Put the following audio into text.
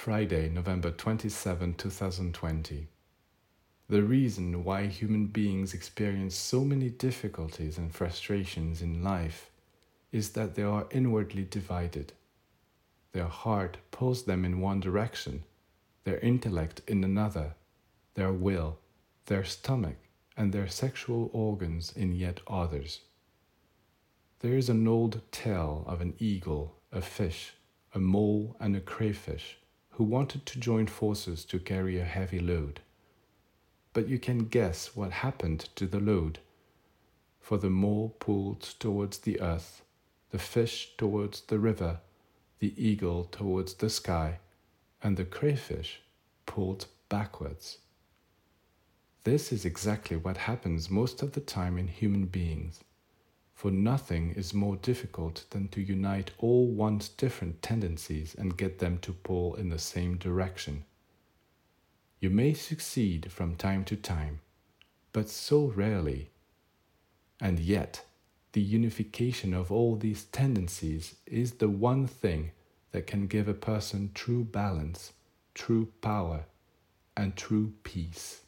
Friday, November 27, 2020. The reason why human beings experience so many difficulties and frustrations in life is that they are inwardly divided. Their heart pulls them in one direction, their intellect in another, their will, their stomach, and their sexual organs in yet others. There is an old tale of an eagle, a fish, a mole, and a crayfish who wanted to join forces to carry a heavy load. But you can guess what happened to the load. For the mole pulled towards the earth, the fish towards the river, the eagle towards the sky, and the crayfish pulled backwards. This is exactly what happens most of the time in human beings for nothing is more difficult than to unite all one's different tendencies and get them to pull in the same direction. You may succeed from time to time, but so rarely. And yet, the unification of all these tendencies is the one thing that can give a person true balance, true power, and true peace.